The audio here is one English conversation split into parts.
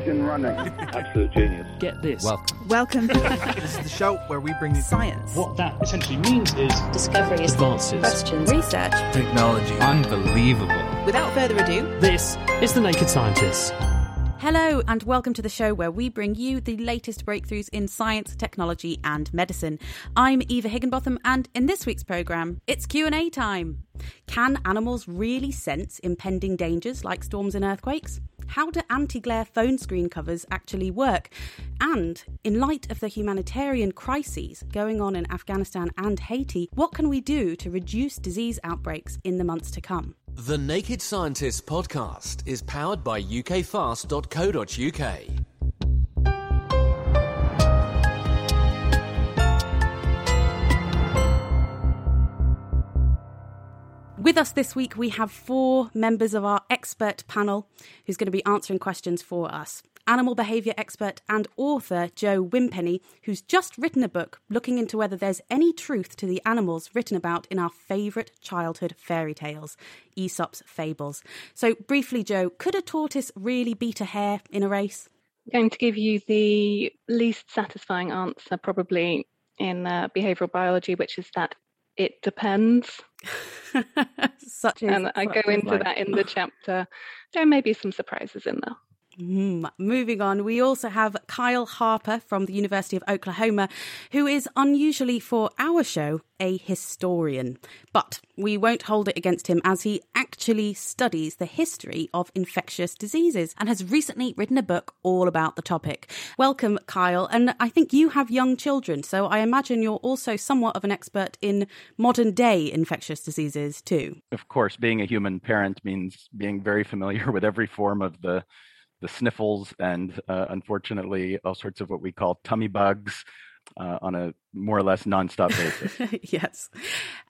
engine running. Absolute genius. Get this. Welcome. Welcome. This is the show where we bring you Science. What that essentially means is Discoveries, advances. questions, Research. technology. Unbelievable. Without further ado, This is The Naked Scientists. hello and welcome to the show where we bring you the latest breakthroughs in science, technology and medicine. I'm Eva Higginbotham and in this week's program, it's Q&A time. Can animals really sense impending dangers like storms and earthquakes? How do anti-glare phone screen covers actually work? And in light of the humanitarian crises going on in Afghanistan and Haiti, what can we do to reduce disease outbreaks in the months to come? The Naked Scientists podcast is powered by ukfast.co.uk. With us this week, we have four members of our expert panel who's going to be answering questions for us. Animal behaviour expert and author Jo Wimpenny, who's just written a book looking into whether there's any truth to the animals written about in our favourite childhood fairy tales, Aesop's fables. So, briefly, Joe, could a tortoise really beat a hare in a race? I'm going to give you the least satisfying answer, probably in uh, behavioral biology, which is that it depends. Such and I go into that in the chapter. There may be some surprises in there. Mm, moving on, we also have Kyle Harper from the University of Oklahoma, who is unusually for our show a historian. But we won't hold it against him as he actually studies the history of infectious diseases and has recently written a book all about the topic. Welcome, Kyle. And I think you have young children, so I imagine you're also somewhat of an expert in modern day infectious diseases too. Of course, being a human parent means being very familiar with every form of the the sniffles and uh, unfortunately all sorts of what we call tummy bugs uh, on a more or less nonstop basis. yes.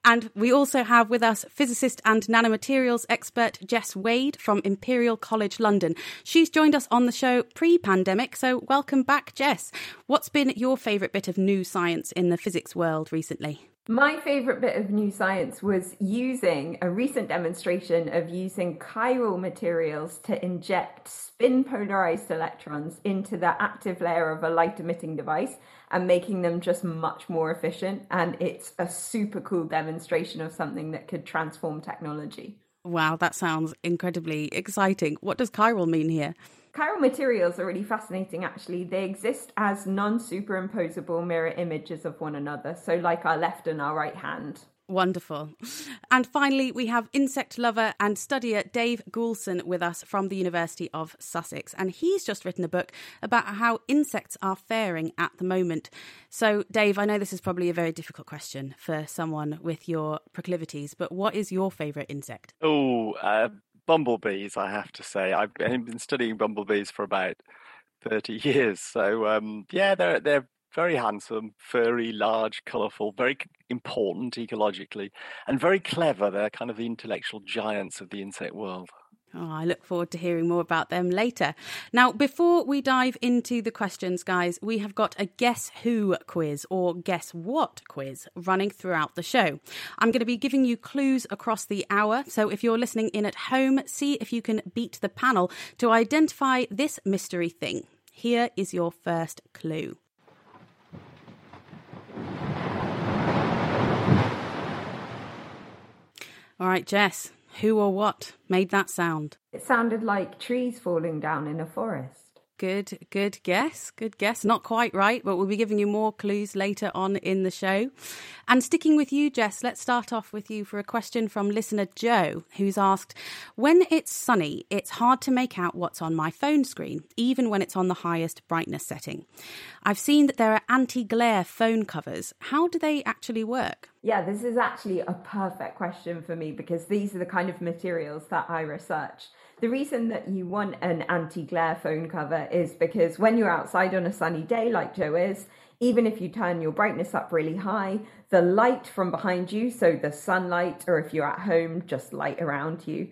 And we also have with us physicist and nanomaterials expert Jess Wade from Imperial College London. She's joined us on the show pre pandemic, so welcome back, Jess. What's been your favourite bit of new science in the physics world recently? My favourite bit of new science was using a recent demonstration of using chiral materials to inject spin polarized electrons into the active layer of a light emitting device and making them just much more efficient. And it's a super cool demonstration of something that could transform technology. Wow, that sounds incredibly exciting. What does chiral mean here? Chiral materials are really fascinating actually. They exist as non superimposable mirror images of one another, so like our left and our right hand. Wonderful. And finally, we have insect lover and studier Dave Goulson with us from the University of Sussex. And he's just written a book about how insects are faring at the moment. So, Dave, I know this is probably a very difficult question for someone with your proclivities, but what is your favourite insect? Oh, uh, bumblebees, I have to say. I've been studying bumblebees for about 30 years. So, um, yeah, they're, they're very handsome, furry, large, colourful, very important ecologically, and very clever. They're kind of the intellectual giants of the insect world. Oh, I look forward to hearing more about them later. Now, before we dive into the questions, guys, we have got a Guess Who quiz or Guess What quiz running throughout the show. I'm going to be giving you clues across the hour. So if you're listening in at home, see if you can beat the panel to identify this mystery thing. Here is your first clue. All right, Jess, who or what made that sound? It sounded like trees falling down in a forest. Good, good guess. Good guess. Not quite right, but we'll be giving you more clues later on in the show. And sticking with you, Jess, let's start off with you for a question from listener Joe, who's asked When it's sunny, it's hard to make out what's on my phone screen, even when it's on the highest brightness setting. I've seen that there are anti glare phone covers. How do they actually work? Yeah, this is actually a perfect question for me because these are the kind of materials that I research. The reason that you want an anti glare phone cover is because when you're outside on a sunny day, like Joe is, even if you turn your brightness up really high, the light from behind you, so the sunlight, or if you're at home, just light around you,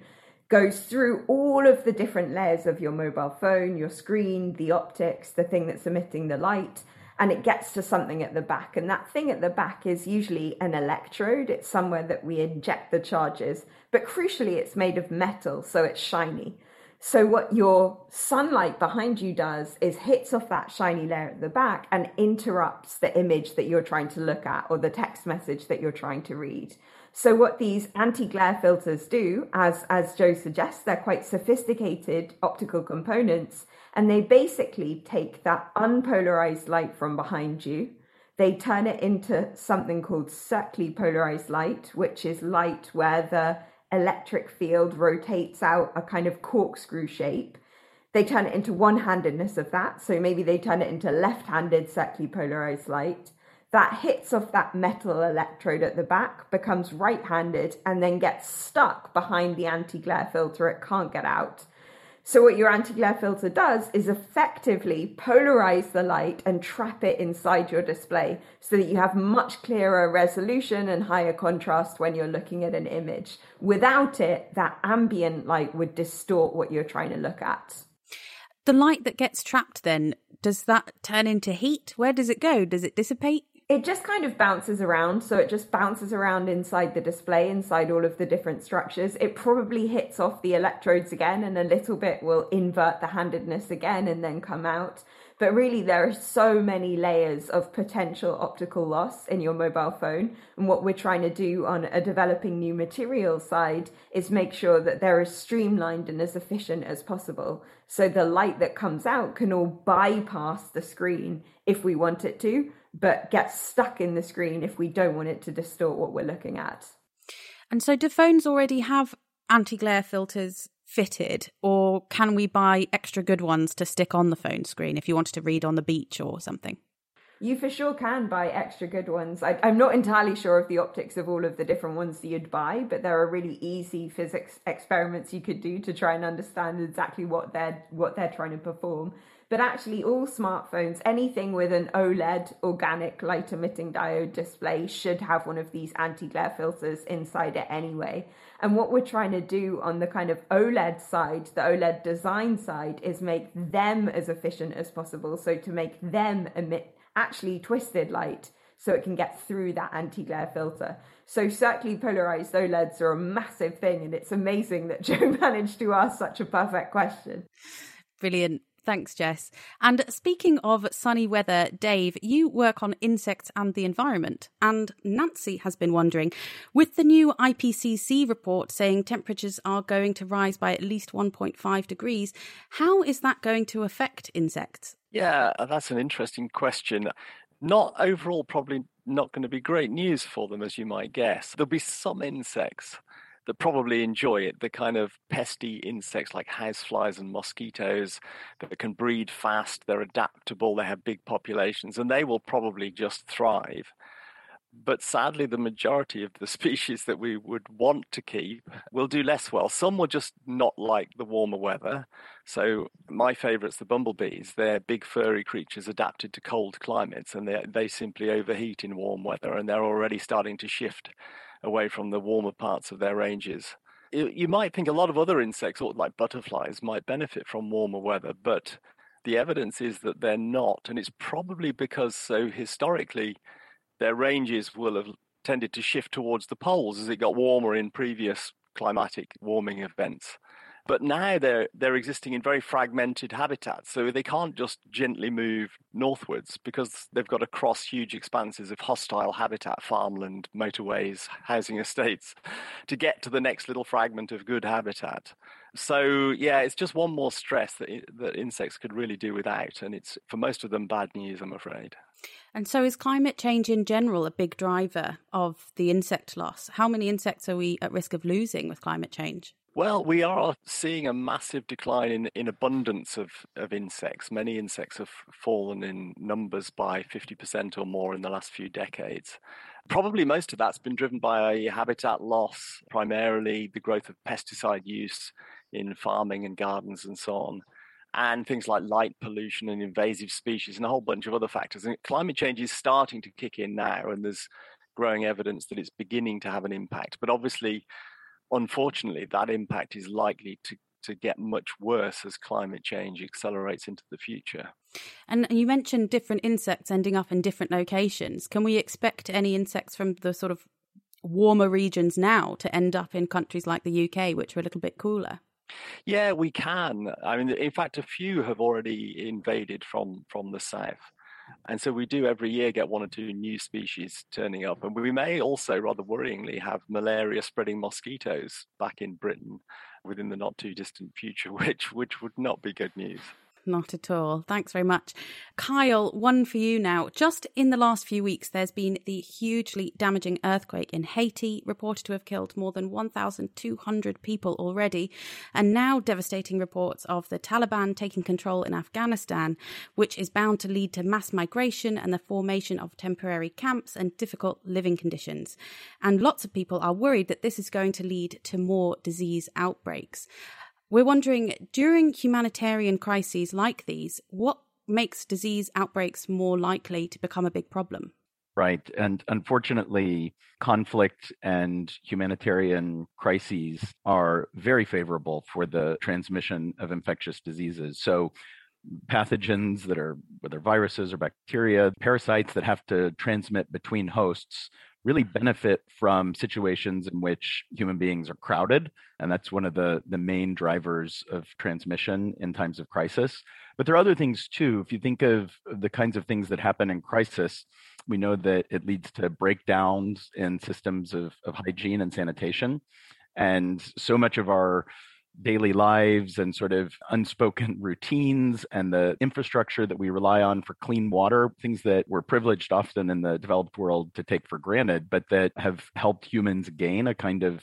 goes through all of the different layers of your mobile phone, your screen, the optics, the thing that's emitting the light, and it gets to something at the back. And that thing at the back is usually an electrode, it's somewhere that we inject the charges, but crucially, it's made of metal, so it's shiny. So what your sunlight behind you does is hits off that shiny layer at the back and interrupts the image that you're trying to look at or the text message that you're trying to read. So what these anti-glare filters do, as as Joe suggests, they're quite sophisticated optical components, and they basically take that unpolarized light from behind you, they turn it into something called circularly polarized light, which is light where the electric field rotates out a kind of corkscrew shape. They turn it into one handedness of that. So maybe they turn it into left handed circularly polarized light. That hits off that metal electrode at the back, becomes right handed, and then gets stuck behind the anti glare filter. It can't get out. So, what your anti glare filter does is effectively polarize the light and trap it inside your display so that you have much clearer resolution and higher contrast when you're looking at an image. Without it, that ambient light would distort what you're trying to look at. The light that gets trapped, then, does that turn into heat? Where does it go? Does it dissipate? It just kind of bounces around. So it just bounces around inside the display, inside all of the different structures. It probably hits off the electrodes again, and a little bit will invert the handedness again and then come out. But really, there are so many layers of potential optical loss in your mobile phone. And what we're trying to do on a developing new material side is make sure that they're as streamlined and as efficient as possible. So the light that comes out can all bypass the screen if we want it to, but gets stuck in the screen if we don't want it to distort what we're looking at. And so, do phones already have anti glare filters fitted, or can we buy extra good ones to stick on the phone screen if you wanted to read on the beach or something? You for sure can buy extra good ones. I, am not entirely sure of the optics of all of the different ones that you'd buy, but there are really easy physics experiments you could do to try and understand exactly what they're what they're trying to perform. But actually, all smartphones, anything with an OLED organic light emitting diode display, should have one of these anti glare filters inside it anyway. And what we're trying to do on the kind of OLED side, the OLED design side, is make them as efficient as possible. So to make them emit actually twisted light so it can get through that anti glare filter. So circularly polarized OLEDs are a massive thing, and it's amazing that Joe managed to ask such a perfect question. Brilliant. Thanks, Jess. And speaking of sunny weather, Dave, you work on insects and the environment. And Nancy has been wondering with the new IPCC report saying temperatures are going to rise by at least 1.5 degrees, how is that going to affect insects? Yeah, that's an interesting question. Not overall, probably not going to be great news for them, as you might guess. There'll be some insects that probably enjoy it. The kind of pesty insects like houseflies and mosquitoes that can breed fast, they're adaptable, they have big populations, and they will probably just thrive. But sadly, the majority of the species that we would want to keep will do less well. Some will just not like the warmer weather. So, my favourites, the bumblebees, they're big furry creatures adapted to cold climates and they, they simply overheat in warm weather and they're already starting to shift away from the warmer parts of their ranges. You might think a lot of other insects, like butterflies, might benefit from warmer weather, but the evidence is that they're not. And it's probably because, so historically, their ranges will have tended to shift towards the poles as it got warmer in previous climatic warming events. But now they're they're existing in very fragmented habitats, so they can't just gently move northwards because they've got to cross huge expanses of hostile habitat, farmland, motorways, housing estates, to get to the next little fragment of good habitat. So yeah, it's just one more stress that that insects could really do without, and it's for most of them bad news, I'm afraid. And so, is climate change in general a big driver of the insect loss? How many insects are we at risk of losing with climate change? Well, we are seeing a massive decline in, in abundance of, of insects. Many insects have fallen in numbers by 50% or more in the last few decades. Probably most of that's been driven by habitat loss, primarily the growth of pesticide use in farming and gardens and so on, and things like light pollution and invasive species and a whole bunch of other factors. And climate change is starting to kick in now, and there's growing evidence that it's beginning to have an impact. But obviously, unfortunately, that impact is likely to to get much worse as climate change accelerates into the future. And you mentioned different insects ending up in different locations. Can we expect any insects from the sort of warmer regions now to end up in countries like the UK, which are a little bit cooler? Yeah, we can. I mean, in fact, a few have already invaded from from the south. And so we do every year get one or two new species turning up. And we may also, rather worryingly, have malaria spreading mosquitoes back in Britain within the not too distant future, which, which would not be good news. Not at all. Thanks very much. Kyle, one for you now. Just in the last few weeks, there's been the hugely damaging earthquake in Haiti, reported to have killed more than 1,200 people already, and now devastating reports of the Taliban taking control in Afghanistan, which is bound to lead to mass migration and the formation of temporary camps and difficult living conditions. And lots of people are worried that this is going to lead to more disease outbreaks. We're wondering during humanitarian crises like these, what makes disease outbreaks more likely to become a big problem? Right. And unfortunately, conflict and humanitarian crises are very favorable for the transmission of infectious diseases. So, pathogens that are, whether viruses or bacteria, parasites that have to transmit between hosts really benefit from situations in which human beings are crowded and that's one of the the main drivers of transmission in times of crisis. But there are other things too. If you think of the kinds of things that happen in crisis we know that it leads to breakdowns in systems of, of hygiene and sanitation. And so much of our daily lives and sort of unspoken routines and the infrastructure that we rely on for clean water, things that we're privileged often in the developed world to take for granted, but that have helped humans gain a kind of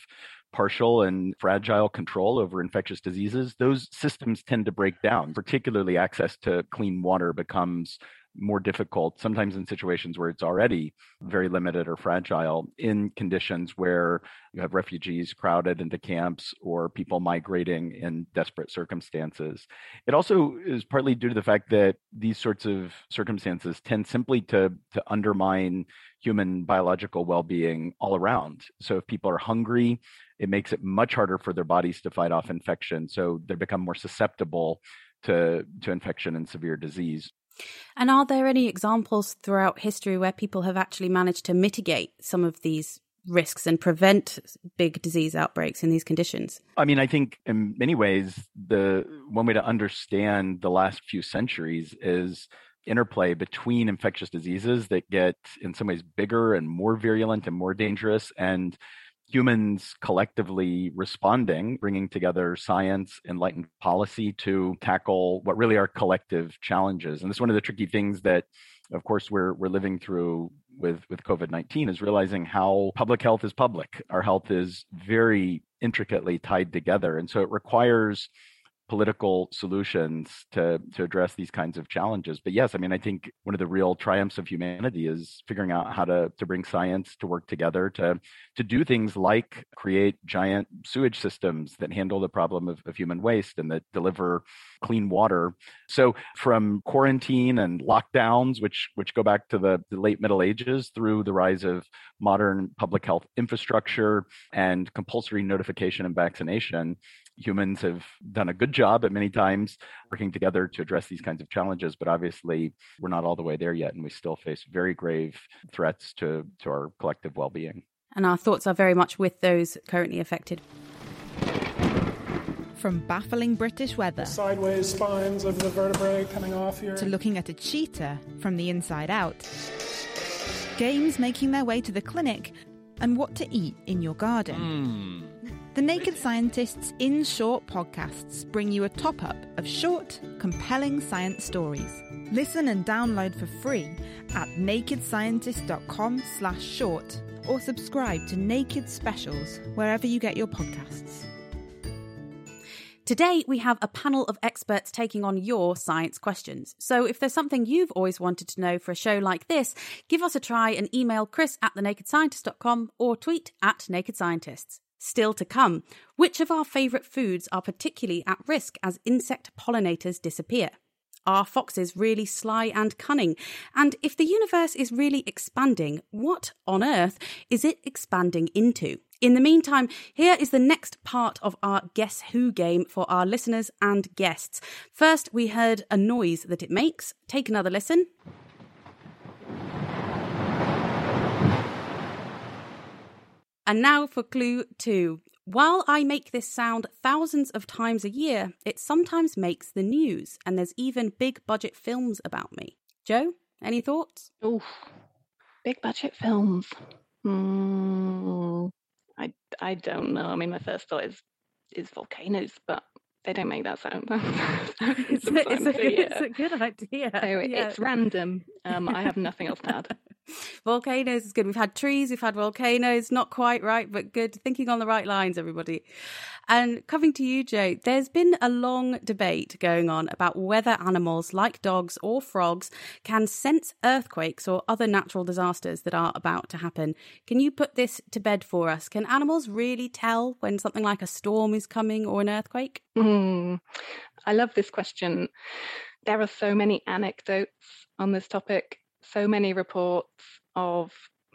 partial and fragile control over infectious diseases, those systems tend to break down. Particularly, access to clean water becomes more difficult, sometimes in situations where it's already very limited or fragile, in conditions where you have refugees crowded into camps or people migrating in desperate circumstances. It also is partly due to the fact that these sorts of circumstances tend simply to, to undermine human biological well being all around. So if people are hungry, it makes it much harder for their bodies to fight off infection. So they become more susceptible to, to infection and severe disease. And are there any examples throughout history where people have actually managed to mitigate some of these risks and prevent big disease outbreaks in these conditions? I mean, I think in many ways, the one way to understand the last few centuries is interplay between infectious diseases that get in some ways bigger and more virulent and more dangerous and humans collectively responding, bringing together science, enlightened policy to tackle what really are collective challenges. And this is one of the tricky things that, of course, we're we're living through with with COVID nineteen is realizing how public health is public. Our health is very intricately tied together, and so it requires political solutions to to address these kinds of challenges. But yes, I mean, I think one of the real triumphs of humanity is figuring out how to to bring science to work together to to do things like create giant sewage systems that handle the problem of, of human waste and that deliver clean water. So from quarantine and lockdowns, which which go back to the, the late Middle Ages, through the rise of modern public health infrastructure and compulsory notification and vaccination, humans have done a good job at many times working together to address these kinds of challenges but obviously we're not all the way there yet and we still face very grave threats to to our collective well-being and our thoughts are very much with those currently affected from baffling British weather, sideways spines of the vertebrae coming off here, to looking at a cheetah from the inside out, games making their way to the clinic, and what to eat in your garden. Mm. The Naked Scientists in Short podcasts bring you a top up of short, compelling science stories. Listen and download for free at nakedscientist.com slash short or subscribe to Naked Specials wherever you get your podcasts. Today, we have a panel of experts taking on your science questions. So if there's something you've always wanted to know for a show like this, give us a try and email chris at thenakedscientist.com or tweet at Naked Scientists. Still to come, which of our favourite foods are particularly at risk as insect pollinators disappear? Are foxes really sly and cunning? And if the universe is really expanding, what on earth is it expanding into? In the meantime, here is the next part of our Guess Who game for our listeners and guests. First, we heard a noise that it makes. Take another listen. And now for clue two. While I make this sound thousands of times a year, it sometimes makes the news, and there's even big budget films about me. Jo, any thoughts? Oof, big budget films. Hmm. I, I don't know. I mean, my first thought is is volcanoes, but they don't make that sound. it's, a, it's, a, it's, a, good idea. So yeah. it's random. Um, I have nothing else to add. volcanoes is good. We've had trees, we've had volcanoes. Not quite right, but good. Thinking on the right lines, everybody. And coming to you, Jo, there's been a long debate going on about whether animals like dogs or frogs can sense earthquakes or other natural disasters that are about to happen. Can you put this to bed for us? Can animals really tell when something like a storm is coming or an earthquake? Mm, I love this question. There are so many anecdotes on this topic, so many reports of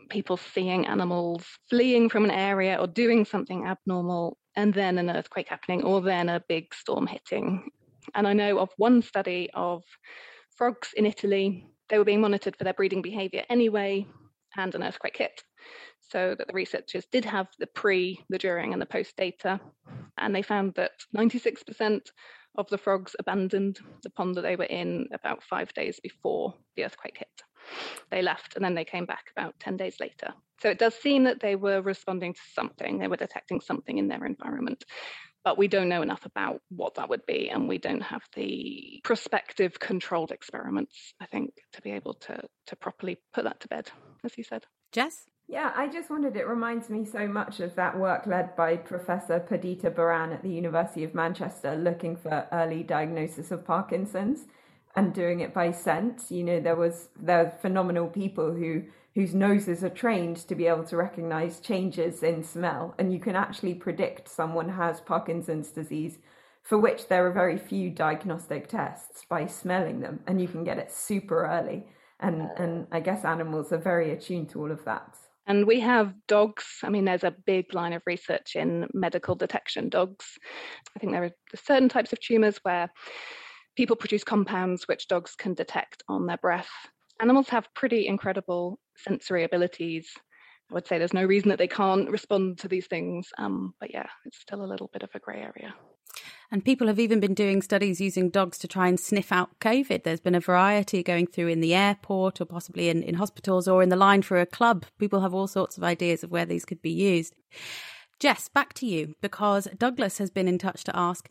people seeing animals fleeing from an area or doing something abnormal, and then an earthquake happening, or then a big storm hitting. And I know of one study of frogs in Italy. They were being monitored for their breeding behavior anyway, and an earthquake hit. So that the researchers did have the pre, the during, and the post data. And they found that 96% of the frogs abandoned the pond that they were in about five days before the earthquake hit. They left and then they came back about 10 days later. So it does seem that they were responding to something, they were detecting something in their environment. But we don't know enough about what that would be, and we don't have the prospective controlled experiments, I think, to be able to, to properly put that to bed, as you said. Jess? Yeah, I just wondered, it reminds me so much of that work led by Professor Perdita Barran at the University of Manchester looking for early diagnosis of Parkinson's and doing it by scent. You know, there was there are phenomenal people who whose noses are trained to be able to recognize changes in smell, and you can actually predict someone has Parkinson's disease, for which there are very few diagnostic tests by smelling them, and you can get it super early. And and I guess animals are very attuned to all of that. And we have dogs. I mean, there's a big line of research in medical detection dogs. I think there are certain types of tumors where people produce compounds which dogs can detect on their breath. Animals have pretty incredible sensory abilities. I would say there's no reason that they can't respond to these things. Um, but yeah, it's still a little bit of a grey area. And people have even been doing studies using dogs to try and sniff out COVID. There's been a variety going through in the airport or possibly in, in hospitals or in the line for a club. People have all sorts of ideas of where these could be used. Jess, back to you because Douglas has been in touch to ask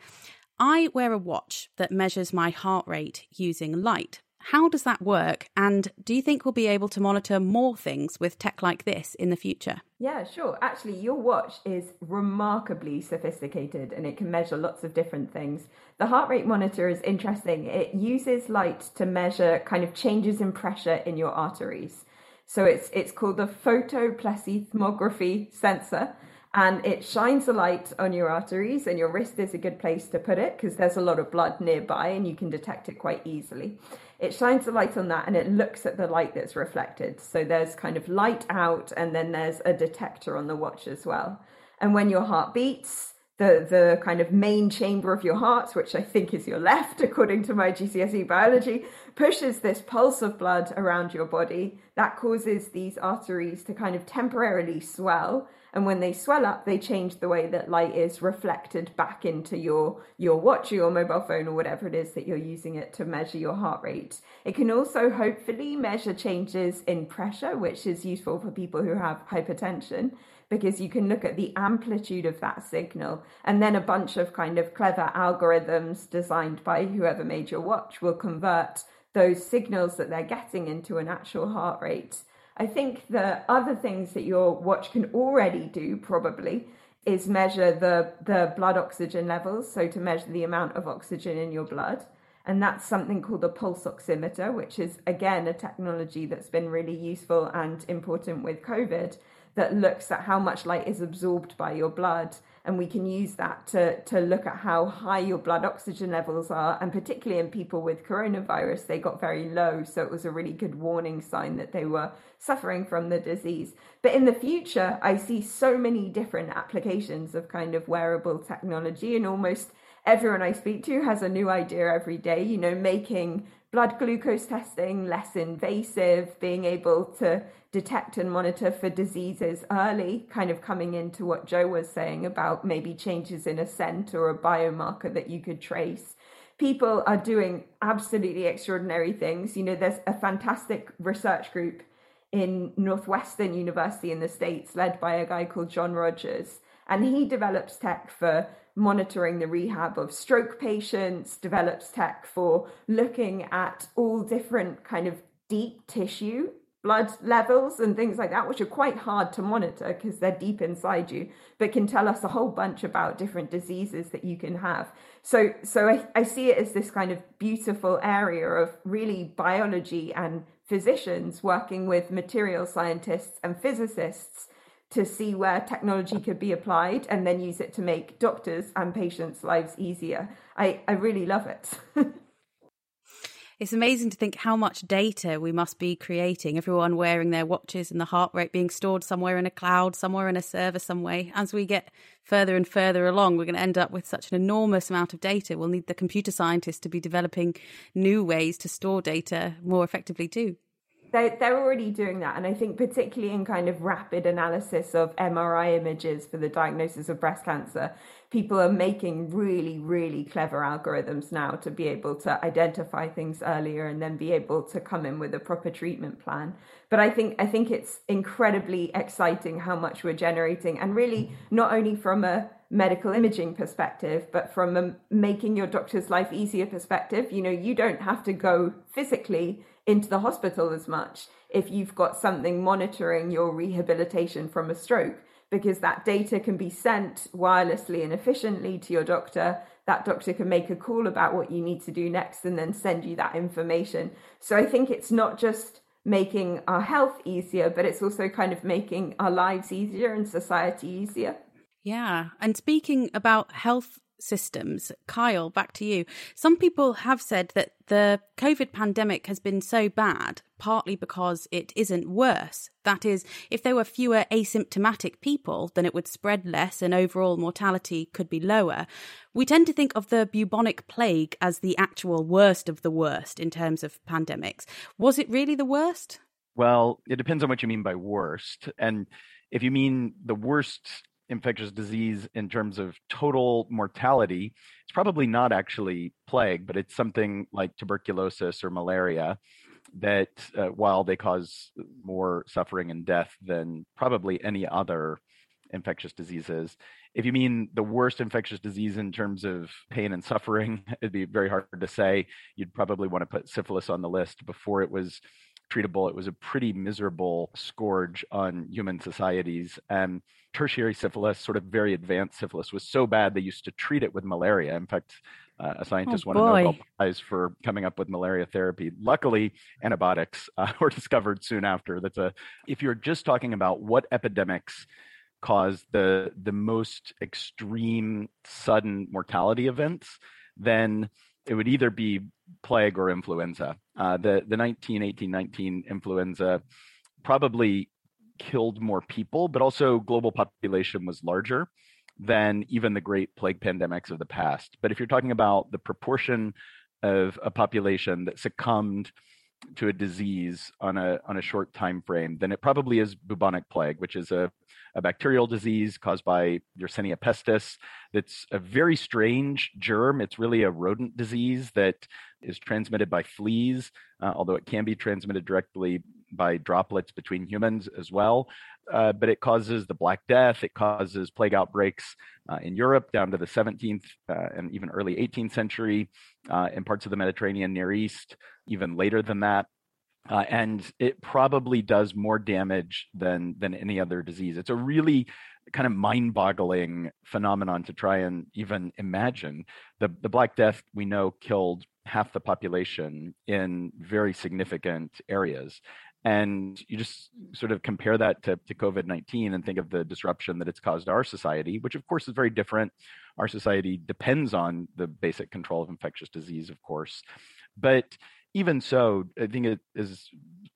I wear a watch that measures my heart rate using light. How does that work? And do you think we'll be able to monitor more things with tech like this in the future? Yeah, sure. Actually, your watch is remarkably sophisticated and it can measure lots of different things. The heart rate monitor is interesting. It uses light to measure kind of changes in pressure in your arteries. So it's it's called the photoplethysmography sensor and it shines a light on your arteries and your wrist is a good place to put it because there's a lot of blood nearby and you can detect it quite easily. It shines a light on that and it looks at the light that's reflected. So there's kind of light out and then there's a detector on the watch as well. And when your heart beats the the kind of main chamber of your heart, which I think is your left, according to my GCSE biology, pushes this pulse of blood around your body. That causes these arteries to kind of temporarily swell and when they swell up they change the way that light is reflected back into your your watch or your mobile phone or whatever it is that you're using it to measure your heart rate. It can also hopefully measure changes in pressure which is useful for people who have hypertension because you can look at the amplitude of that signal and then a bunch of kind of clever algorithms designed by whoever made your watch will convert those signals that they're getting into an actual heart rate I think the other things that your watch can already do probably is measure the the blood oxygen levels, so to measure the amount of oxygen in your blood. And that's something called a pulse oximeter, which is again a technology that's been really useful and important with COVID that looks at how much light is absorbed by your blood and we can use that to, to look at how high your blood oxygen levels are. And particularly in people with coronavirus they got very low so it was a really good warning sign that they were suffering from the disease. But in the future i see so many different applications of kind of wearable technology and almost everyone i speak to has a new idea every day you know making blood glucose testing less invasive being able to detect and monitor for diseases early, kind of coming into what Jo was saying about maybe changes in a scent or a biomarker that you could trace. People are doing absolutely extraordinary things. You know, there's a fantastic research group in Northwestern University in the States led by a guy called John Rogers. And he develops tech for monitoring the rehab of stroke patients, develops tech for looking at all different kind of deep tissue blood levels and things like that, which are quite hard to monitor because they're deep inside you, but can tell us a whole bunch about different diseases that you can have. So, so I, I see it as this kind of beautiful area of really biology and physicians working with material scientists and physicists to see where technology could be applied and then use it to make doctors and patients' lives easier. I, I really love it. It's amazing to think how much data we must be creating. Everyone wearing their watches and the heart rate being stored somewhere in a cloud, somewhere in a server, some way. As we get further and further along, we're going to end up with such an enormous amount of data. We'll need the computer scientists to be developing new ways to store data more effectively too. They're, they're already doing that. And I think, particularly in kind of rapid analysis of MRI images for the diagnosis of breast cancer, people are making really, really clever algorithms now to be able to identify things earlier and then be able to come in with a proper treatment plan. But I think I think it's incredibly exciting how much we're generating, and really not only from a medical imaging perspective, but from a making your doctor's life easier perspective. You know, you don't have to go physically into the hospital as much if you've got something monitoring your rehabilitation from a stroke because that data can be sent wirelessly and efficiently to your doctor. That doctor can make a call about what you need to do next and then send you that information. So I think it's not just making our health easier, but it's also kind of making our lives easier and society easier. Yeah. And speaking about health systems. Kyle, back to you. Some people have said that the COVID pandemic has been so bad, partly because it isn't worse. That is, if there were fewer asymptomatic people, then it would spread less and overall mortality could be lower. We tend to think of the bubonic plague as the actual worst of the worst in terms of pandemics. Was it really the worst? Well, it depends on what you mean by worst. And if you mean the worst infectious disease in terms of total mortality, it's probably not actually plague, but it's something like tuberculosis or malaria that uh, while they cause more suffering and death than probably any other infectious diseases. If you mean the worst infectious disease in terms of pain and suffering, it'd be very hard to say. You'd probably want to put syphilis on the list before it was treatable. It was a pretty miserable scourge on human societies. And tertiary syphilis, sort of very advanced syphilis, was so bad they used to treat it with malaria. In fact, uh, a scientist oh, won a Nobel Prize for coming up with malaria therapy. Luckily, antibiotics uh, were discovered soon after. That's a. If you're just talking about what epidemics cause the the most extreme sudden mortality events, then it would either be plague or influenza. Uh, the the 1918 19 influenza probably killed more people, but also global population was larger than even the great plague pandemics of the past. But if you're talking about the proportion of a population that succumbed to a disease on a on a short time frame, then it probably is bubonic plague, which is a, a bacterial disease caused by Yersinia pestis. That's a very strange germ. It's really a rodent disease that is transmitted by fleas, uh, although it can be transmitted directly by droplets between humans as well. Uh, but it causes the Black Death. It causes plague outbreaks uh, in Europe down to the 17th uh, and even early 18th century, uh, in parts of the Mediterranean, Near East, even later than that. Uh, and it probably does more damage than than any other disease. It's a really kind of mind-boggling phenomenon to try and even imagine. The the Black Death we know killed half the population in very significant areas. And you just sort of compare that to, to COVID 19 and think of the disruption that it's caused our society, which of course is very different. Our society depends on the basic control of infectious disease, of course. But even so, I think it is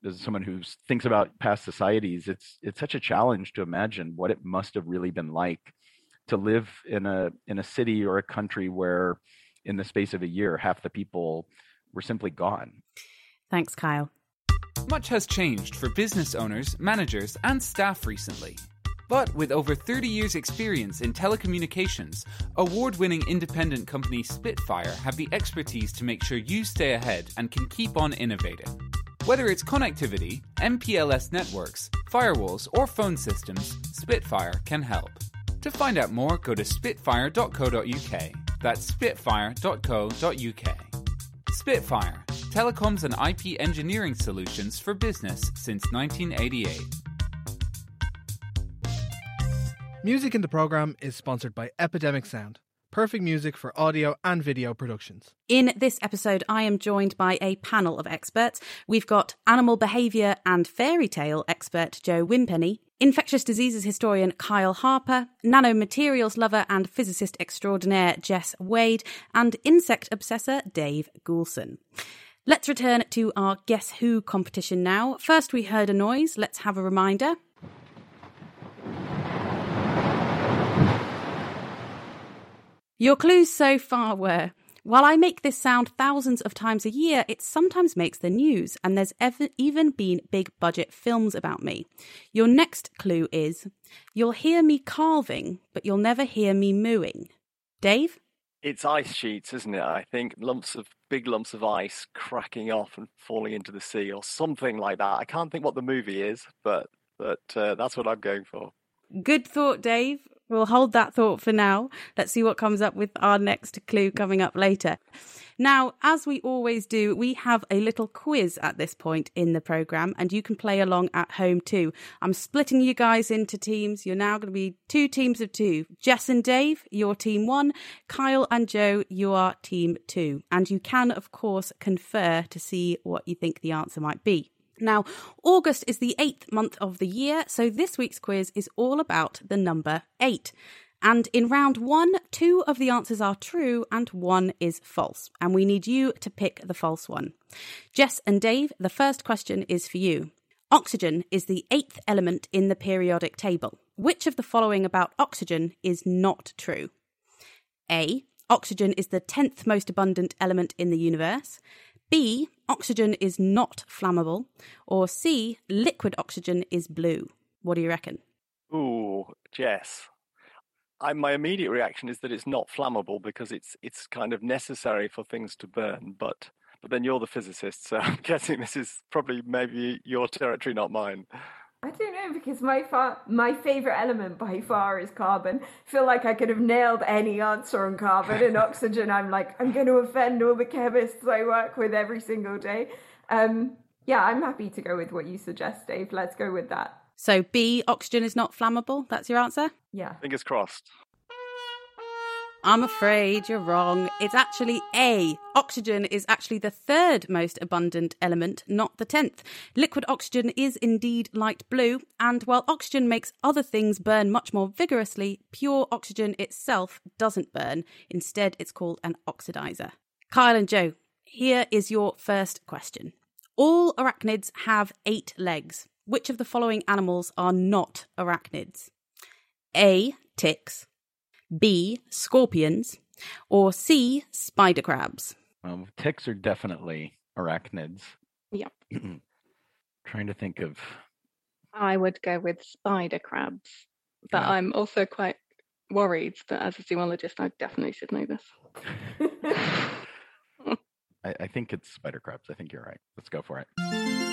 as someone who thinks about past societies, it's it's such a challenge to imagine what it must have really been like to live in a in a city or a country where in the space of a year half the people were simply gone. Thanks, Kyle. Much has changed for business owners, managers, and staff recently. But with over 30 years' experience in telecommunications, award winning independent company Spitfire have the expertise to make sure you stay ahead and can keep on innovating. Whether it's connectivity, MPLS networks, firewalls, or phone systems, Spitfire can help. To find out more, go to spitfire.co.uk. That's spitfire.co.uk. Spitfire, telecoms and IP engineering solutions for business since 1988. Music in the program is sponsored by Epidemic Sound, perfect music for audio and video productions. In this episode, I am joined by a panel of experts. We've got animal behaviour and fairy tale expert Jo Wimpenny, infectious diseases historian Kyle Harper, nanomaterials lover and physicist extraordinaire Jess Wade, and insect obsessor Dave Goulson. Let's return to our Guess Who competition now. First, we heard a noise. Let's have a reminder. Your clues so far were while I make this sound thousands of times a year, it sometimes makes the news, and there's ever, even been big budget films about me. Your next clue is you'll hear me calving, but you'll never hear me mooing. Dave? It's ice sheets, isn't it? I think lumps of big lumps of ice cracking off and falling into the sea, or something like that. I can't think what the movie is, but but uh, that's what I'm going for. Good thought, Dave. We'll hold that thought for now. Let's see what comes up with our next clue coming up later. Now, as we always do, we have a little quiz at this point in the programme, and you can play along at home too. I'm splitting you guys into teams. You're now going to be two teams of two. Jess and Dave, you're team one. Kyle and Jo, you are team two. And you can, of course, confer to see what you think the answer might be. Now, August is the eighth month of the year, so this week's quiz is all about the number eight. And in round one, two of the answers are true and one is false. And we need you to pick the false one. Jess and Dave, the first question is for you. Oxygen is the eighth element in the periodic table. Which of the following about oxygen is not true? A. Oxygen is the 10th most abundant element in the universe. B. Oxygen is not flammable. Or C. Liquid oxygen is blue. What do you reckon? Ooh, Jess. I, my immediate reaction is that it's not flammable because it's it's kind of necessary for things to burn. But but then you're the physicist, so I'm guessing this is probably maybe your territory, not mine. I don't know because my fa- my favorite element by far is carbon. I feel like I could have nailed any answer on carbon and oxygen. I'm like I'm going to offend all the chemists I work with every single day. Um, yeah, I'm happy to go with what you suggest, Dave. Let's go with that. So B, oxygen is not flammable. That's your answer? Yeah. Fingers crossed. I'm afraid you're wrong. It's actually A. Oxygen is actually the third most abundant element, not the tenth. Liquid oxygen is indeed light blue, and while oxygen makes other things burn much more vigorously, pure oxygen itself doesn't burn. Instead, it's called an oxidizer. Kyle and Jo, here is your first question. All arachnids have eight legs. Which of the following animals are not arachnids? A. Ticks. B. Scorpions. Or C. Spider crabs. Um, ticks are definitely arachnids. Yep. Trying to think of. I would go with spider crabs, but Yeah. I'm also quite worried that as a zoologist, I definitely should know this. I, I think it's spider crabs. I think you're right. Let's go for it.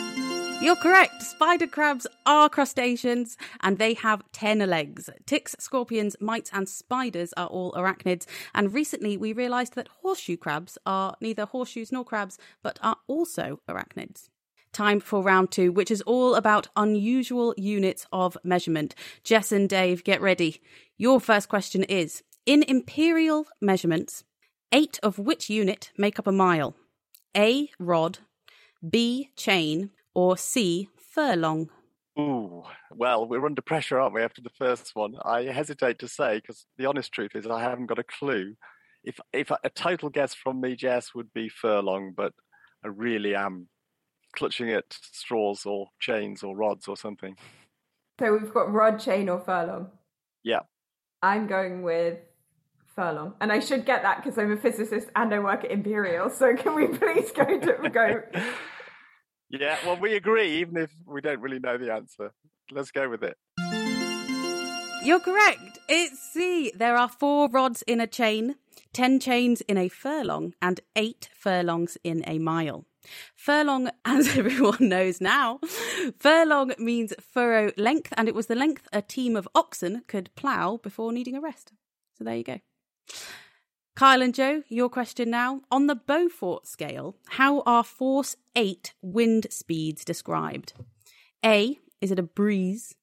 You're correct. Spider crabs are crustaceans and they have 10 legs. Ticks, scorpions, mites, and spiders are all arachnids. And recently we realised that horseshoe crabs are neither horseshoes nor crabs, but are also arachnids. Time for round two, which is all about unusual units of measurement. Jess and Dave, get ready. Your first question is In imperial measurements, eight of which unit make up a mile? A. Rod, B. Chain, or C. Furlong? Ooh, well, we're under pressure, aren't we, after the first one? I hesitate to say because the honest truth is I haven't got a clue. If if a total guess from me, Jess, would be furlong, but I really am clutching at straws or chains or rods or something. So we've got rod, chain, or furlong. Yeah. I'm going with furlong, and I should get that because I'm a physicist and I work at Imperial. So can we please go to go? Yeah, well, we agree, even if we don't really know the answer. Let's go with it. You're correct. It's C. There are four rods in a chain, 10 chains in a furlong, and eight furlongs in a mile. Furlong, as everyone knows now, furlong means furrow length, and it was the length a team of oxen could plough before needing a rest. So there you go. Kyle and Jo, your question now. On the Beaufort scale, how are force 8 wind speeds described? A. Is it a breeze?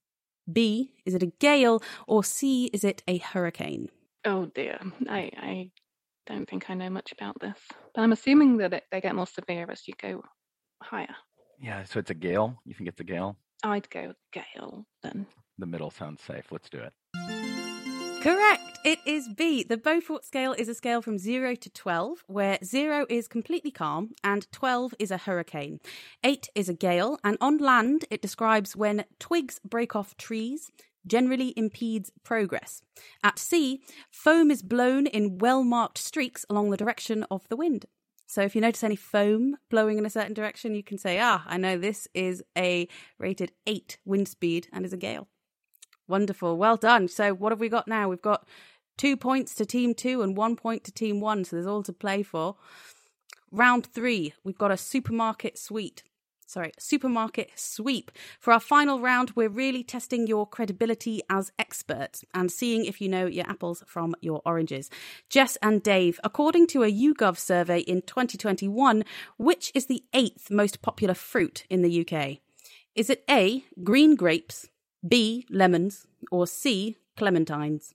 B. Is it a gale? Or C. Is it a hurricane? Oh dear, I, I don't think I know much about this, but I'm assuming that it, they get more severe as you go higher. Yeah, so it's a gale. You think it's a gale? I'd go gale then. The middle sounds safe. Let's do it. Correct. It is B. The Beaufort scale is a scale from 0 to 12, where 0 is completely calm and 12 is a hurricane. 8 is a gale, and on land it describes when twigs break off trees, generally impedes progress. At sea, foam is blown in well marked streaks along the direction of the wind. So if you notice any foam blowing in a certain direction, you can say, ah, I know this is a rated 8 wind speed and is a gale. Wonderful. Well done. So what have we got now? We've got two points to team two and one point to team one. So there's all to play for. Round three, we've got a supermarket suite. Sorry, supermarket sweep. For our final round, we're really testing your credibility as experts and seeing if you know your apples from your oranges. Jess and Dave, according to a YouGov survey in 2021, which is the eighth most popular fruit in the UK? Is it A, green grapes, B, lemons, or C, clementines?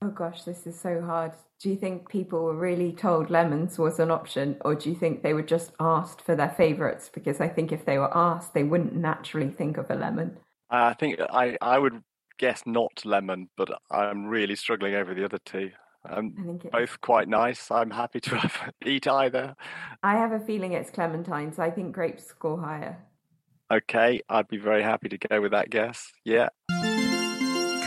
Oh gosh, this is so hard. Do you think people were really told lemons was an option, or do you think they were just asked for their favourites? Because I think if they were asked, they wouldn't naturally think of a lemon. I think I, I would guess not lemon, but I'm really struggling over the other two. Um, both quite nice. I'm happy to have, eat either. I have a feeling it's clementines. I think grapes score higher. Okay, I'd be very happy to go with that guess. Yeah.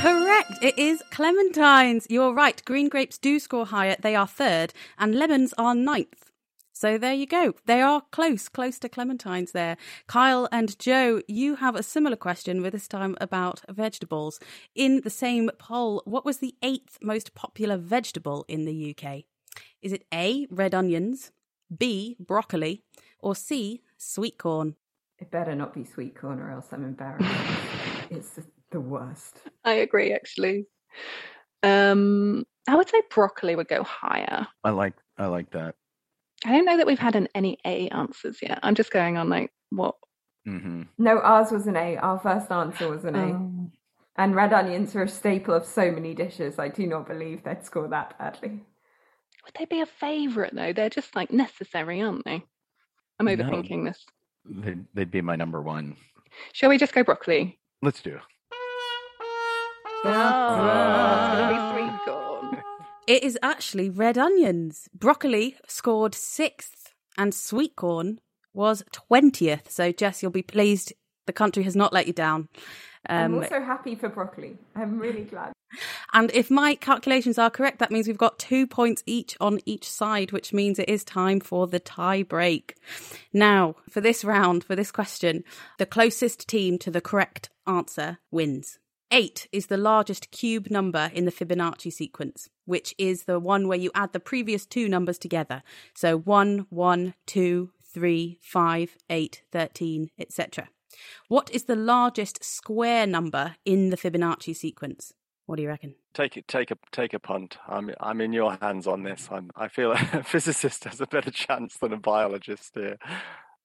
Correct. It is clementines. You're right. Green grapes do score higher. They are third, and lemons are ninth. So there you go. They are close, close to clementines there. Kyle and Jo, you have a similar question, but this time about vegetables. In the same poll, what was the eighth most popular vegetable in the UK? Is it A, red onions, B, broccoli, or C, sweet corn? It better not be sweet corn or else I'm embarrassed. it's the worst. I agree, actually. Um, I would say broccoli would go higher. I like I like that. I don't know that we've had an, any A answers yet. I'm just going on like what. Mm-hmm. No, ours was an A. Our first answer was an A. Oh. And red onions are a staple of so many dishes. I do not believe they'd score that badly. Would they be a favourite though? They're just like necessary, aren't they? I'm No. overthinking this. They'd, they'd be my number one. Shall we just go broccoli? Let's do. it. Oh, it's gonna be sweet corn. It is actually red onions. Broccoli scored sixth, and sweet corn was 20th. So, Jess, you'll be pleased the country has not let you down. I'm Um, also happy for broccoli. I'm really glad. and if my calculations are correct, that means we've got two points each on each side, which means it is time for the tie break. Now, for this round, for this question, the closest team to the correct answer wins. Eight is the largest cube number in the Fibonacci sequence, which is the one where you add the previous two numbers together. So one, one, two, three, five, eight, thirteen, etc. What is the largest square number in the Fibonacci sequence? What do you reckon? Take it, take a take a punt. I'm I'm in your hands on this. I'm I feel a physicist has a better chance than a biologist here.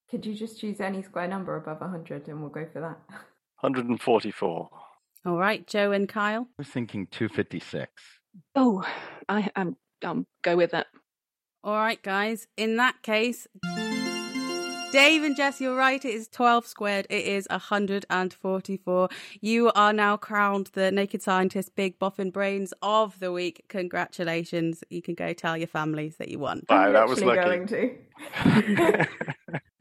Could you just choose any square number above 100 and we'll go for that? 144. All right, Jo and Kyle. I was thinking 256. Oh, I am. Um, go with it. All right, guys. In that case, Dave and Jess, you're right. It is 12 squared. It is 144. You are now crowned the Naked Scientist Big Boffin Brains of the Week. Congratulations. You can go tell your families that you won. Wow, that was lucky. Going to.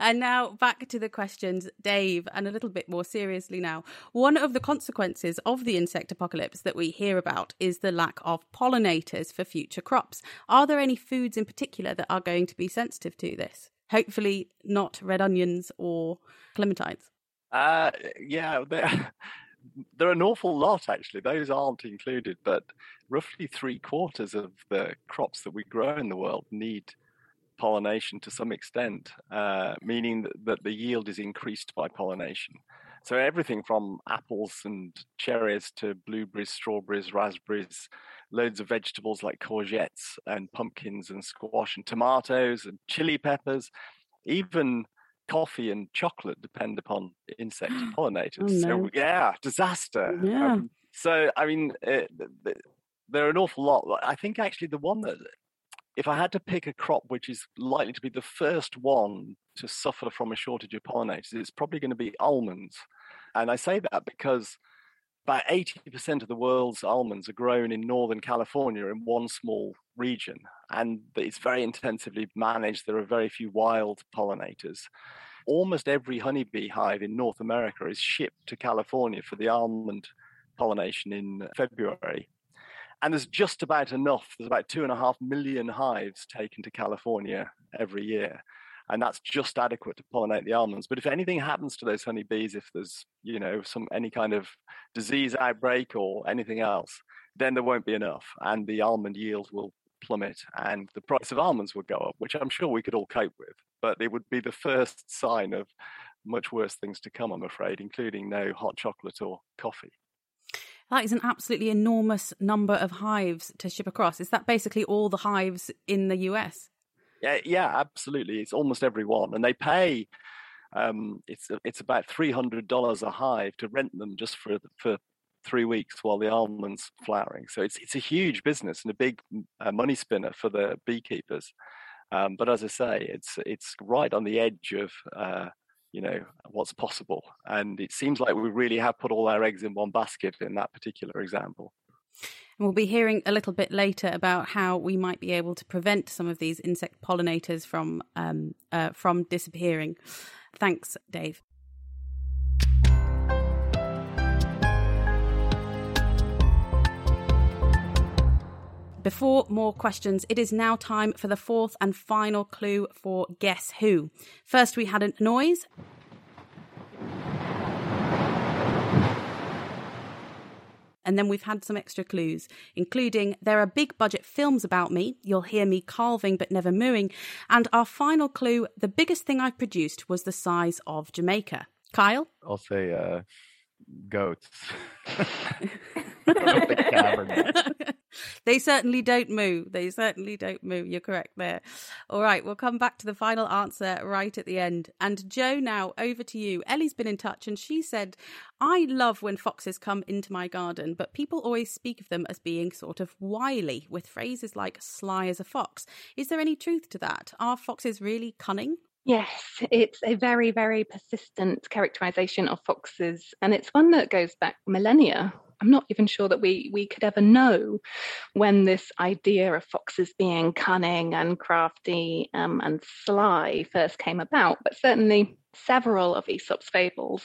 And now back to the questions, Dave, and a little bit more seriously now. One of the consequences of the insect apocalypse that we hear about is the lack of pollinators for future crops. Are there any foods in particular that are going to be sensitive to this? Hopefully, not red onions or clementines. Uh, yeah, there, are an awful lot actually. Those aren't included, but roughly three quarters of the crops that we grow in the world need pollination to some extent, uh, meaning that, that the yield is increased by pollination. So everything from apples and cherries to blueberries, strawberries, raspberries, loads of vegetables like courgettes and pumpkins and squash and tomatoes and chili peppers, even coffee and chocolate depend upon insect pollinators. Oh, no. So yeah, disaster. Yeah. Um, so I mean, uh, there are an awful lot. I think actually the one that, if I had to pick a crop which is likely to be the first one to suffer from a shortage of pollinators, it's probably going to be almonds. And I say that because about 80% of the world's almonds are grown in Northern California in one small region, and it's very intensively managed. There are very few wild pollinators. Almost every honeybee hive in North America is shipped to California for the almond pollination in February. And there's just about enough. There's about two and a half million hives taken to California every year and that's just adequate to pollinate the almonds. But if anything happens to those honeybees, if there's you know some any kind of disease outbreak or anything else, then there won't be enough, and the almond yield will plummet, and the price of almonds would go up, which I'm sure we could all cope with. But it would be the first sign of much worse things to come, I'm afraid, including no hot chocolate or coffee. That is an absolutely enormous number of hives to ship across. Is that basically all the hives in the US? Yeah, yeah, absolutely. It's almost every one, and they pay. Um, it's it's about three hundred dollars a hive to rent them just for for three weeks while the almonds flowering. So it's it's a huge business and a big uh, money spinner for the beekeepers. Um, but as I say, it's it's right on the edge of uh, you know what's possible, and it seems like we really have put all our eggs in one basket in that particular example. And we'll be hearing a little bit later about how we might be able to prevent some of these insect pollinators from um, uh, from disappearing. Thanks, Dave. Before more questions, it is now time for the fourth and final clue for Guess Who. First, we had a noise. And then we've had some extra clues, including there are big budget films about me. You'll hear me calving but never mooing. And our final clue the biggest thing I've produced was the size of Jamaica. Kyle? I'll say uh, goats. the they certainly don't move. They certainly don't move. You're correct there. All right, we'll come back to the final answer right at the end. And Jo, now over to you. Ellie's been in touch and she said, I love when foxes come into my garden, but people always speak of them as being sort of wily, with phrases like sly as a fox. Is there any truth to that? Are foxes really cunning? Yes, it's a very, very persistent characterization of foxes, and it's one that goes back millennia. I'm not even sure that we we could ever know when this idea of foxes being cunning and crafty um, and sly first came about, but certainly several of Aesop's fables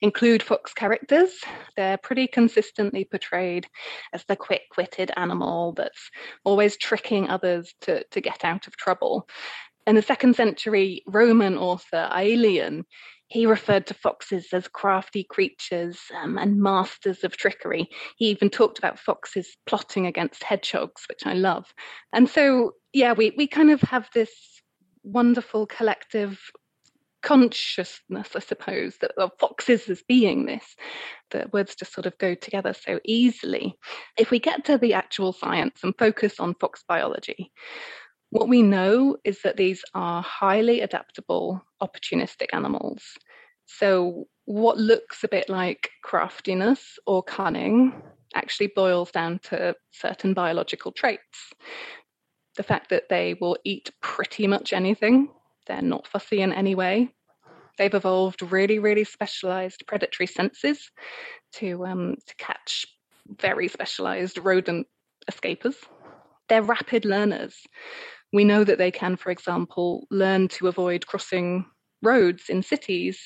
include fox characters. They're pretty consistently portrayed as the quick witted animal that's always tricking others to, to get out of trouble. And the second century Roman author Aelian, he referred to foxes as crafty creatures um, and masters of trickery. He even talked about foxes plotting against hedgehogs, which I love. And so, yeah, we, we kind of have this wonderful collective consciousness, I suppose, that of foxes as being this. The words just sort of go together so easily. If we get to the actual science and focus on fox biology, What we know is that these are highly adaptable, opportunistic animals. So, what looks a bit like craftiness or cunning actually boils down to certain biological traits. The fact that they will eat pretty much anything, they're not fussy in any way. They've evolved really, really specialized predatory senses to, um, to catch very specialized rodent escapers. They're rapid learners. We know that they can, for example, learn to avoid crossing roads in cities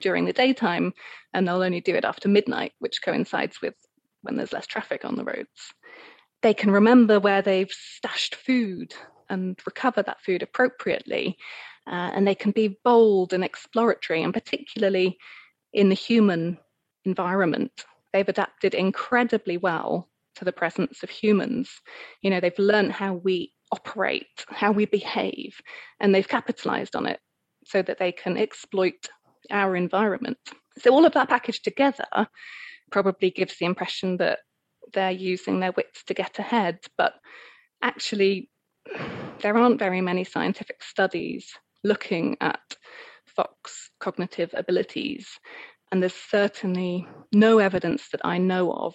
during the daytime, and they'll only do it after midnight, which coincides with when there's less traffic on the roads. They can remember where they've stashed food and recover that food appropriately. Uh, and they can be bold and exploratory, and particularly in the human environment. They've adapted incredibly well to the presence of humans. You know, they've learned how we operate, how we behave, and they've capitalized on it so that they can exploit our environment. So, all of that packaged together probably gives the impression that they're using their wits to get ahead. But actually, there aren't very many scientific studies looking at fox cognitive abilities. And there's certainly no evidence that I know of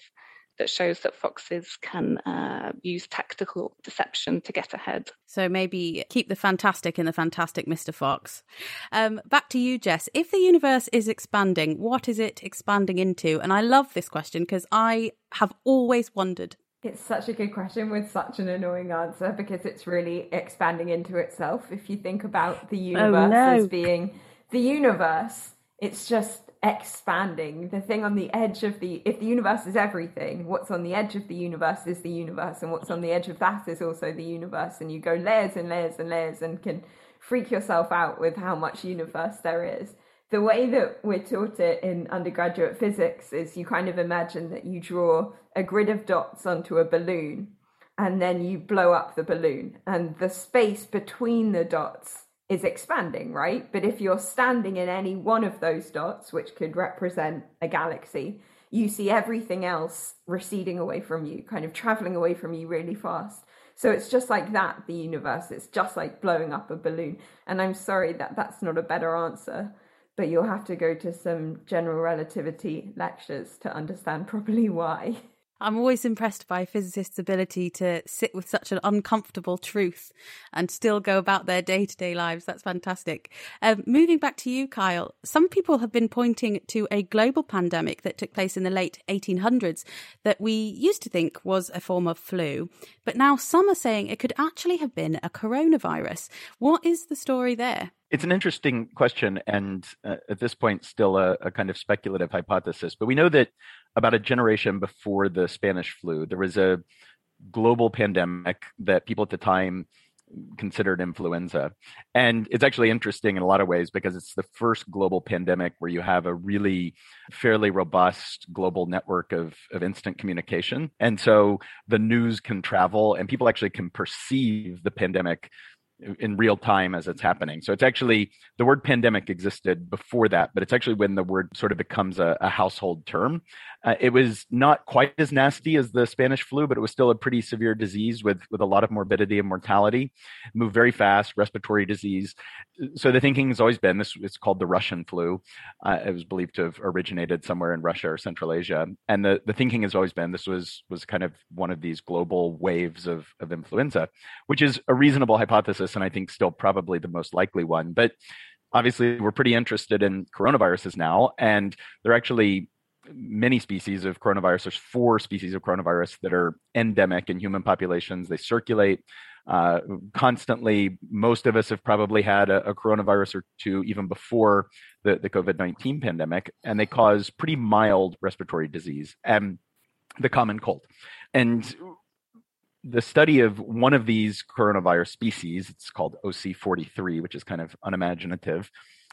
that shows that foxes can uh, use tactical deception to get ahead. So maybe keep the fantastic in the fantastic Mr. Fox. Um, back to you, Jess. If the universe is expanding, what is it expanding into? And I love this question because I have always wondered. It's such a good question with such an annoying answer because it's really expanding into itself. If you think about the Oh, universe no. as being the universe, it's just expanding the thing on the edge of the if the universe is everything what's on the edge of the universe is the universe and what's on the edge of that is also the universe and you go layers and layers and layers and can freak yourself out with how much universe there is. The way that we're taught it in undergraduate physics is you kind of imagine that you draw a grid of dots onto a balloon and then you blow up the balloon and the space between the dots is expanding, right? But if you're standing in any one of those dots, which could represent a galaxy, you see everything else receding away from you, kind of traveling away from you really fast. So it's just like that, the universe. It's just like blowing up a balloon. And I'm sorry that that's not a better answer, but you'll have to go to some general relativity lectures to understand properly why. I'm always impressed by physicists' ability to sit with such an uncomfortable truth and still go about their day to day lives. That's fantastic. Um, moving back to you, Kyle, some people have been pointing to a global pandemic that took place in the late 1800s that we used to think was a form of flu, but now some are saying it could actually have been a coronavirus. What is the story there? It's an interesting question, and uh, at this point, still a, a, kind of speculative hypothesis. But we know that about a generation before the Spanish flu, there was a global pandemic that people at the time considered influenza. And it's actually interesting in a lot of ways because it's the first global pandemic where you have a really fairly robust global network of, of instant communication. And so the news can travel and people actually can perceive the pandemic in real time as it's happening. So it's actually the word pandemic existed before that, but it's actually when the word sort of becomes a, a household term. Uh, it was not quite as nasty as the Spanish flu, but it was still a pretty severe disease with with a lot of morbidity and mortality. Moved very fast, respiratory disease. So the thinking has always been this. It's called the Russian flu. Uh, it was believed to have originated somewhere in Russia or Central Asia, and the the thinking has always been this was was kind of one of these global waves of of influenza, which is a reasonable hypothesis and I think still probably the most likely one. But obviously, we're pretty interested in coronaviruses now, and there are actually many species of coronavirus. There's four species of coronavirus that are endemic in human populations. They circulate uh, constantly. Most of us have probably had a, a coronavirus or two even before the, the COVID 19 pandemic, and they cause pretty mild respiratory disease and the common cold. And the study of one of these coronavirus species, it's called OC43, which is kind of unimaginative,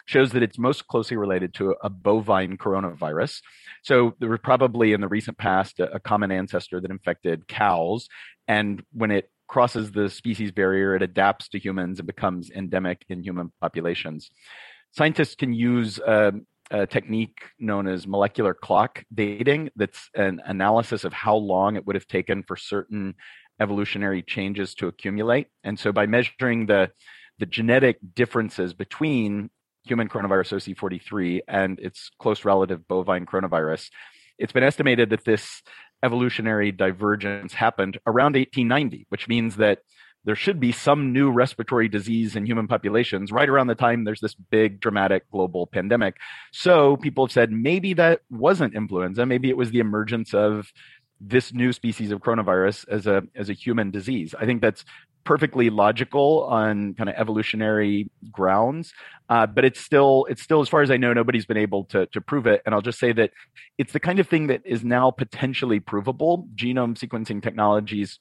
shows that it's most closely related to a bovine coronavirus. So there was probably in the recent past a, a common ancestor that infected cows. And when it crosses the species barrier, it adapts to humans and becomes endemic in human populations. Scientists can use uh, a technique known as molecular clock dating that's an analysis of how long it would have taken for certain evolutionary changes to accumulate. And so by measuring the the genetic differences between human coronavirus OC43 and its close relative bovine coronavirus, it's been estimated that this evolutionary divergence happened around 1890, which means that there should be some new respiratory disease in human populations right around the time there's this big dramatic global pandemic. So people have said maybe that wasn't influenza, maybe it was the emergence of this new species of coronavirus as a as a human disease. I think that's perfectly logical on kind of evolutionary grounds, uh, but it's still it's still as far as I know nobody's been able to to prove it. And I'll just say that it's the kind of thing that is now potentially provable. Genome sequencing technologies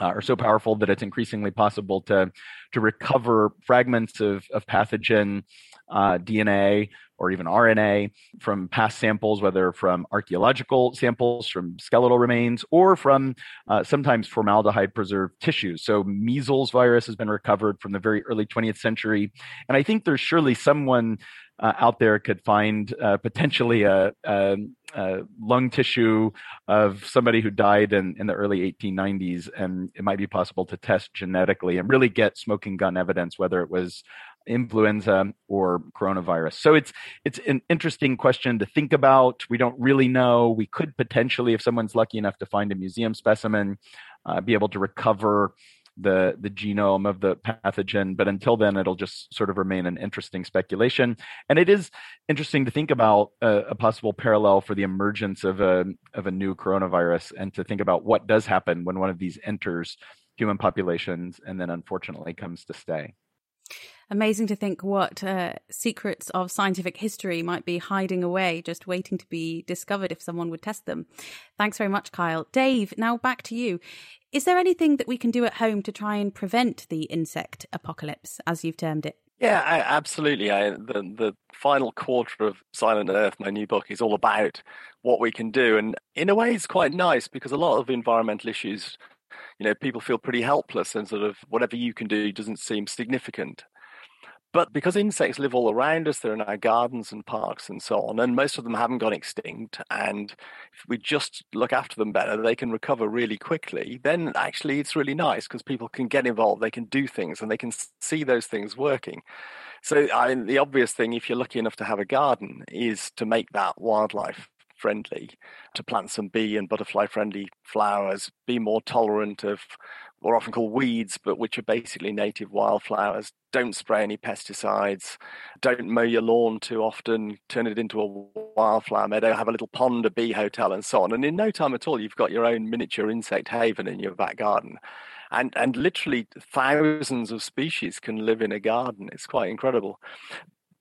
uh, are so powerful that it's increasingly possible to to recover fragments of, of pathogen uh, DNA or even RNA from past samples, whether from archaeological samples, from skeletal remains, or from uh, sometimes formaldehyde preserved tissues. So, measles virus has been recovered from the very early 20th century. And I think there's surely someone uh, out there could find uh, potentially a, a, a, lung tissue of somebody who died in, in the early 1890s, and it might be possible to test genetically and really get smoking gun evidence whether it was influenza or coronavirus. So it's it's an interesting question to think about. We don't really know. We could potentially, if someone's lucky enough to find a museum specimen, uh, be able to recover the the genome of the pathogen but until then it'll just sort of remain an interesting speculation and it is interesting to think about a, a, possible parallel for the emergence of a of a new coronavirus and to think about what does happen when one of these enters human populations and then unfortunately comes to stay amazing to think what uh, secrets of scientific history might be hiding away, just waiting to be discovered if someone would test them. Thanks very much, Kyle. Dave, now back to you. Is there anything that we can do at home to try and prevent the insect apocalypse, as you've termed it? Yeah, I, absolutely. I, the the final quarter of Silent Earth, my new book, is all about what we can do, and in a way, it's quite nice because a lot of environmental issues, you know, people feel pretty helpless, and sort of whatever you can do doesn't seem significant. But because insects live all around us, they're in our gardens and parks and so on, and most of them haven't gone extinct. And if we just look after them better, they can recover really quickly. Then actually, it's really nice because people can get involved, they can do things, and they can see those things working. So, I, the obvious thing, if you're lucky enough to have a garden, is to make that wildlife friendly, to plant some bee and butterfly friendly flowers, be more tolerant of are often called weeds, but which are basically native wildflowers. Don't spray any pesticides. Don't mow your lawn too often. Turn it into a wildflower meadow. Have a little pond, a bee hotel, and so on. And in no time at all, you've got your own miniature insect haven in your back garden. And, and literally thousands of species can live in a garden. It's quite incredible.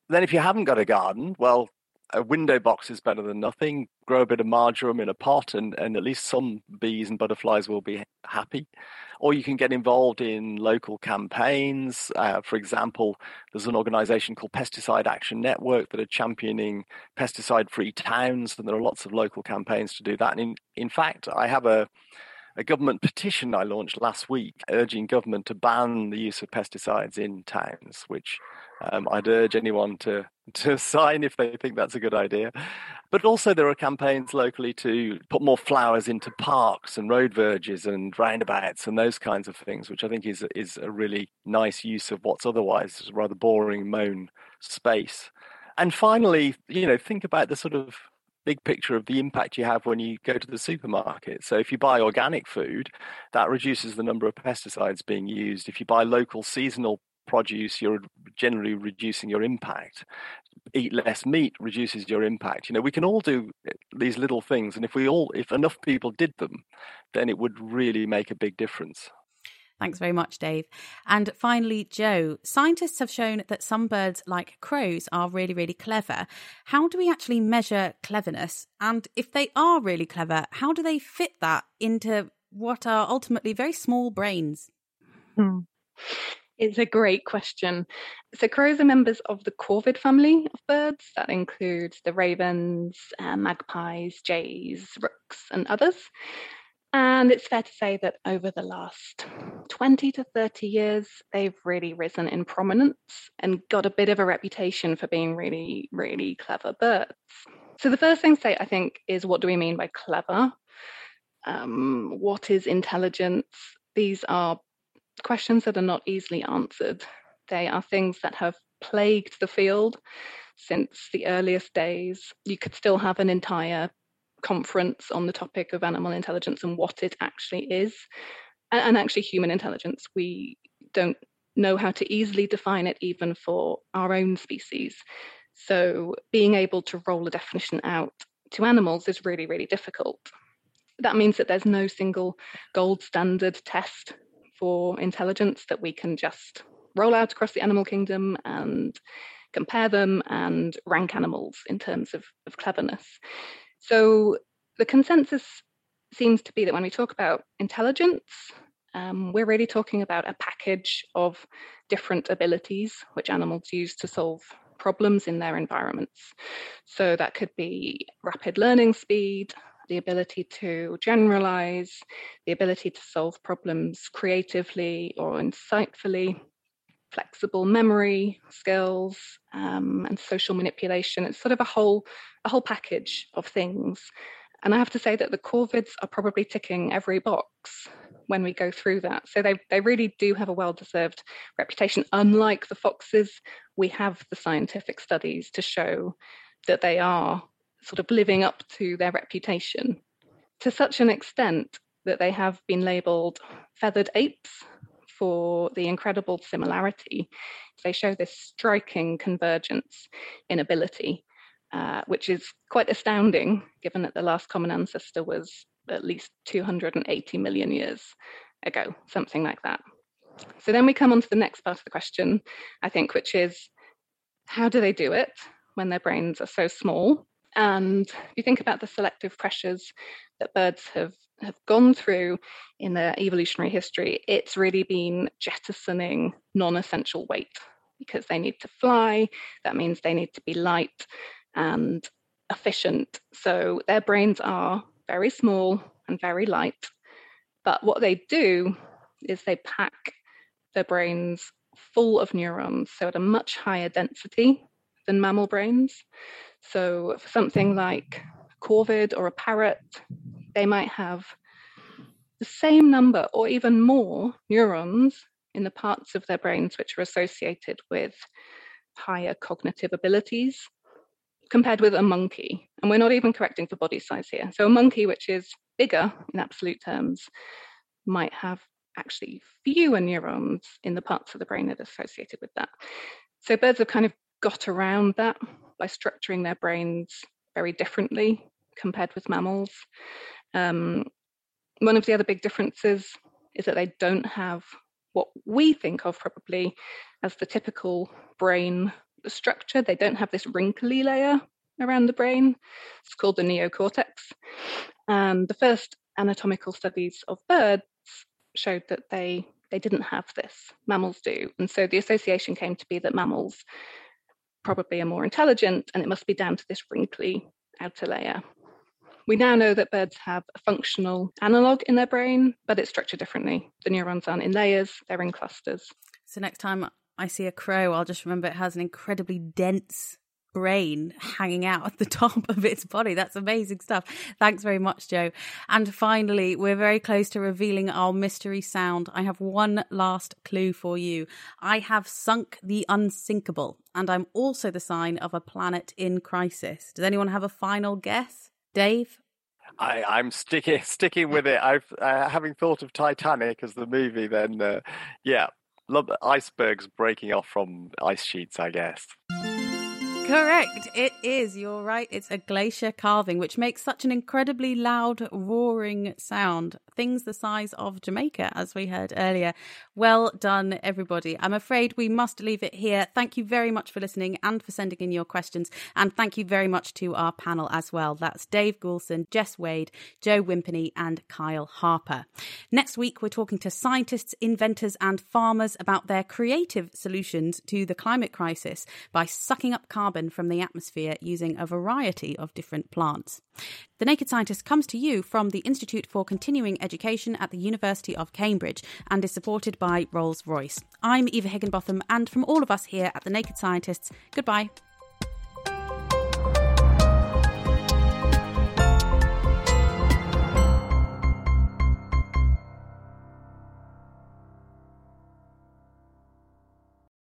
Then, if you haven't got a garden, well, a window box is better than nothing. Grow a bit of marjoram in a pot, and, and at least some bees and butterflies will be happy. Or you can get involved in local campaigns. Uh, for example, there's an organization called Pesticide Action Network that are championing pesticide free towns, and there are lots of local campaigns to do that. And in, in fact, I have a a government petition I launched last week urging government to ban the use of pesticides in towns, which um, I'd urge anyone to to sign if they think that's a good idea. But also, there are campaigns locally to put more flowers into parks and road verges and roundabouts and those kinds of things, which I think is is a really nice use of what's otherwise rather boring mown space. And finally, you know, think about the sort of big picture of the impact you have when you go to the supermarket. So if you buy organic food, that reduces the number of pesticides being used. If you buy local seasonal produce, you're generally reducing your impact. Eat less meat reduces your impact. You know, we can all do eh, these little things, and if we all, if enough people did them, then it would really make a big difference. Thanks very much, Dave. And finally, Jo, scientists have shown that some birds, like crows, are really, really clever. How do we actually measure cleverness? And if they are really clever, how do they fit that into what are ultimately very small brains? Hmm. It's a great question. So, crows are members of the corvid family of birds. That includes the ravens, uh, magpies, jays, rooks, and others. And it's fair to say that over the last 20 to 30 years, they've really risen in prominence and got a bit of a reputation for being really, really clever birds. So, the first thing to say, I think, is what do we mean by clever? Um, what is intelligence? These are questions that are not easily answered. They are things that have plagued the field since the earliest days. You could still have an entire conference on the topic of animal intelligence and what it actually is. And, actually, human intelligence, we don't know how to easily define it even for our own species. So, being able to roll a definition out to animals is really, really difficult. That means that there's no single gold standard test for intelligence that we can just roll out across the animal kingdom and compare them and rank animals in terms of, of cleverness. So the consensus seems to be that when we talk about intelligence, um, we're really talking about a package of different abilities which animals use to solve problems in their environments. So that could be rapid learning speed, the ability to generalize, the ability to solve problems creatively or insightfully, flexible memory skills, um, and social manipulation. It's sort of a whole a whole package of things. And I have to say that the corvids are probably ticking every box when we go through that. So they, they really do have a well deserved reputation. Unlike the foxes, we have the scientific studies to show that they are sort of living up to their reputation to such an extent that they have been labeled feathered apes for the incredible similarity. They show this striking convergence in ability, uh, which is quite astounding given that the last common ancestor was at least 280 million years ago, something like that. So then we come on to the next part of the question, I think, which is how do they do it when their brains are so small? And if you think about the selective pressures that birds have, have gone through in their evolutionary history, it's really been jettisoning non essential weight because they need to fly. That means they need to be light and efficient. So their brains are very small and very light. But what they do is they pack their brains full of neurons, so at a much higher density than mammal brains. So for something like corvid or a parrot, they might have the same number or even more neurons in the parts of their brains which are associated with higher cognitive abilities compared with a monkey. And we're not even correcting for body size here. So a monkey, which is bigger in absolute terms, might have actually fewer neurons in the parts of the brain that are associated with that. So birds have kind of got around that by structuring their brains very differently compared with mammals. Um, one of the other big differences is that they don't have what we think of probably as the typical brain structure. They don't have this wrinkly layer around the brain. It's called the neocortex. And the first anatomical studies of birds showed that they they didn't have this. Mammals do. And so the association came to be that mammals probably are more intelligent, and it must be down to this wrinkly outer layer. We now know that birds have a functional analog in their brain, but it's structured differently. The neurons aren't in layers, they're in clusters. So next time I see a crow, I'll just remember it has an incredibly dense brain hanging out at the top of its body. That's amazing stuff. Thanks very much, Jo. And finally, we're very close to revealing our mystery sound. I have one last clue for you. I have sunk the unsinkable, and I'm also the sign of a planet in crisis. Does anyone have a final guess? Dave? I, I'm sticking sticking with it. I've uh, having thought of Titanic as the movie. Then, uh, yeah, love icebergs breaking off from ice sheets. I guess. Correct. It is. You're right. It's a glacier calving, which makes such an incredibly loud, roaring sound. Things the size of Jamaica, as we heard earlier. Well done, everybody. I'm afraid we must leave it here. Thank you very much for listening and for sending in your questions. And thank you very much to our panel as well. That's Dave Goulson, Jess Wade, Jo Wimpenny, and Kyle Harper. Next week, we're talking to scientists, inventors, and farmers about their creative solutions to the climate crisis by sucking up carbon from the atmosphere using a variety of different plants. The Naked Scientist comes to you from the Institute for Continuing Education at the University of Cambridge and is supported by Rolls Royce. I'm Eva Higginbotham, and from all of us here at The Naked Scientists, goodbye.